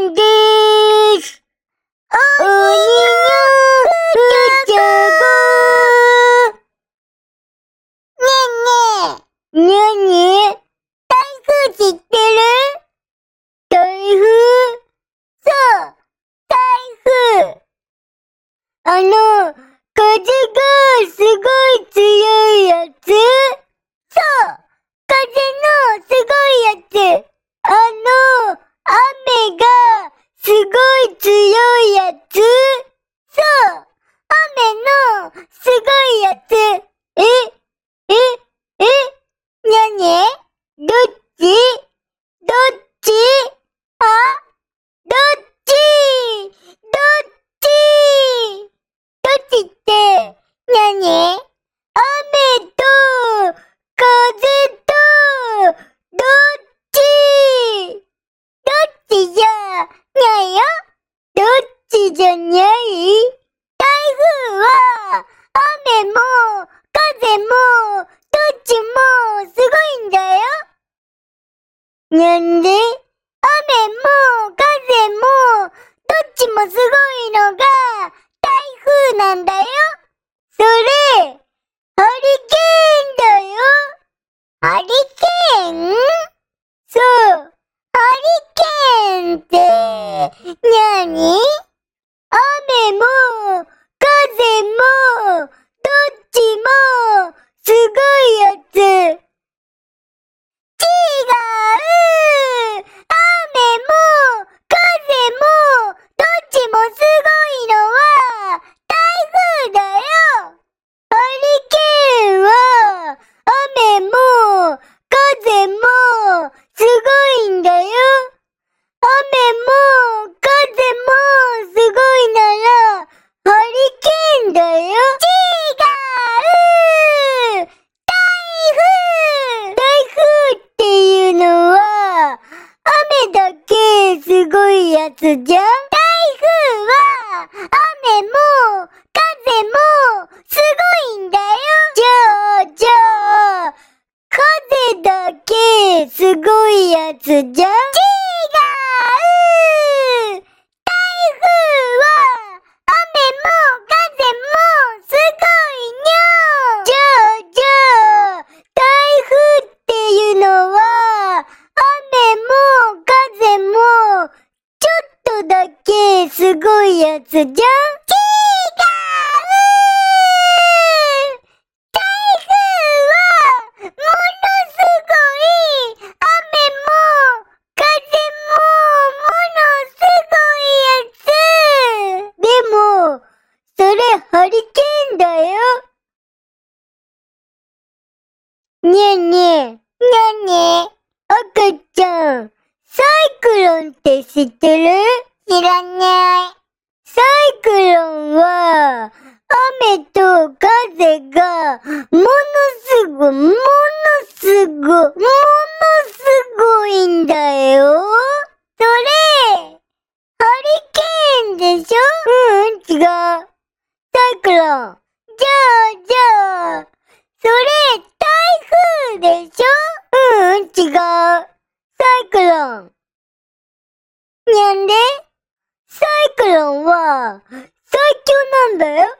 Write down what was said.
んでーす。おにのふちゃご。ねえねえ。なに台風知ってる？台風。そう台風。あの、風がすごい強いやつ？そう風のすごいすごいやつ。え、え、え、なにどっち？どっち？あどっち？どっち？どっちって、なに雨と、風と、どっち？どっちじゃない？よどっちじゃない台風は、雨も、風も、どっちもすごいんだよ。なんで雨も、風も、どっちもすごいのが、台風なんだよ。それ、ハリケーンだよ。ハリケーン？そう、ハリケーンって、なに雨も、風も、どっちも、すごいやつ。違う雨も、風も、どっちもすごいのは、台風だよハリケーンは、雨も、風も、すごいんだよ。雨も、風も、すごいなら、ハリケーンだよ。違う。台風。台風っていうのは、雨だけすごいやつじゃん。すごいやつじゃん。違う。台風は、雨も風もすごい。にゃじゃあ、じゃあ、台風っていうのは、雨も風も、ちょっとだけすごいやつじゃん違う台風は、ものすごい、雨も、風も、ものすごいやつ。でも、それハリケーンだよ。ねえねえ、なに赤ちゃん、サイクロンって知ってる？知らない。サイクロンは、雨と風が、ものすご、ものすご、ものすごいんだよ。それ、ハリケーンでしょ？うん、違う。サイクロン。じゃあ、じゃあ、それ、台風でしょ？うん、違う。サイクロン。なんで？サイクロンは、最強なんだよ。